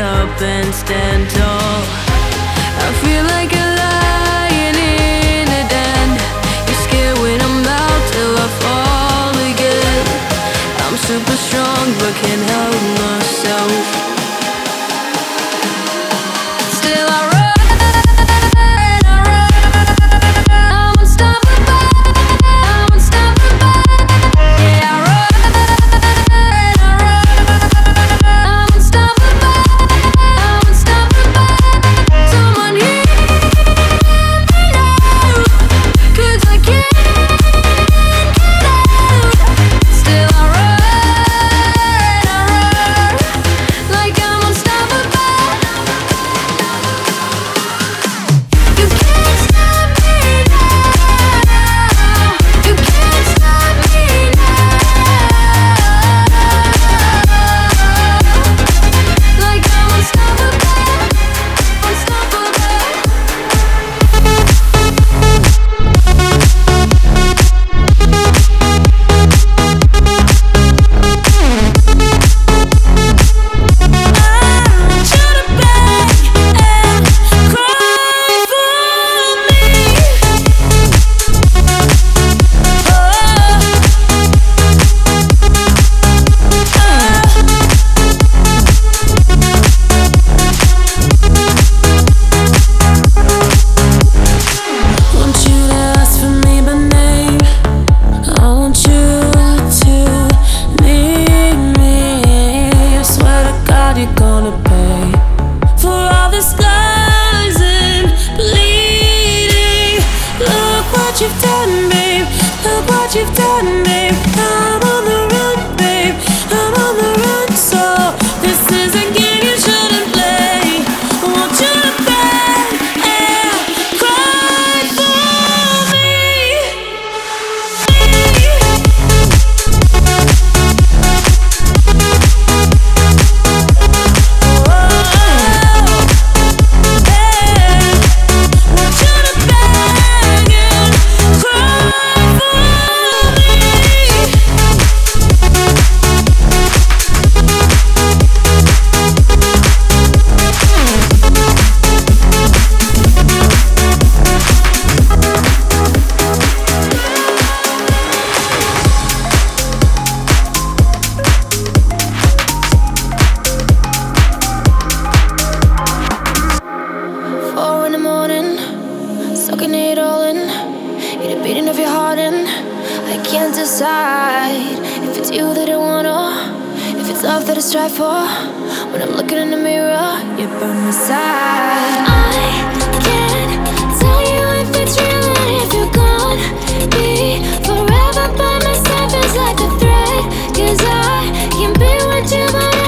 up and stand tall. this love that I strive for. When I'm looking in the mirror, you're by my side. I can't tell you if it's real and if you're gone. Be forever by my side feels like a threat. Cause I can be with you might.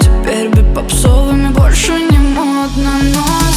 Теперь быть попсовыми больше не модно Но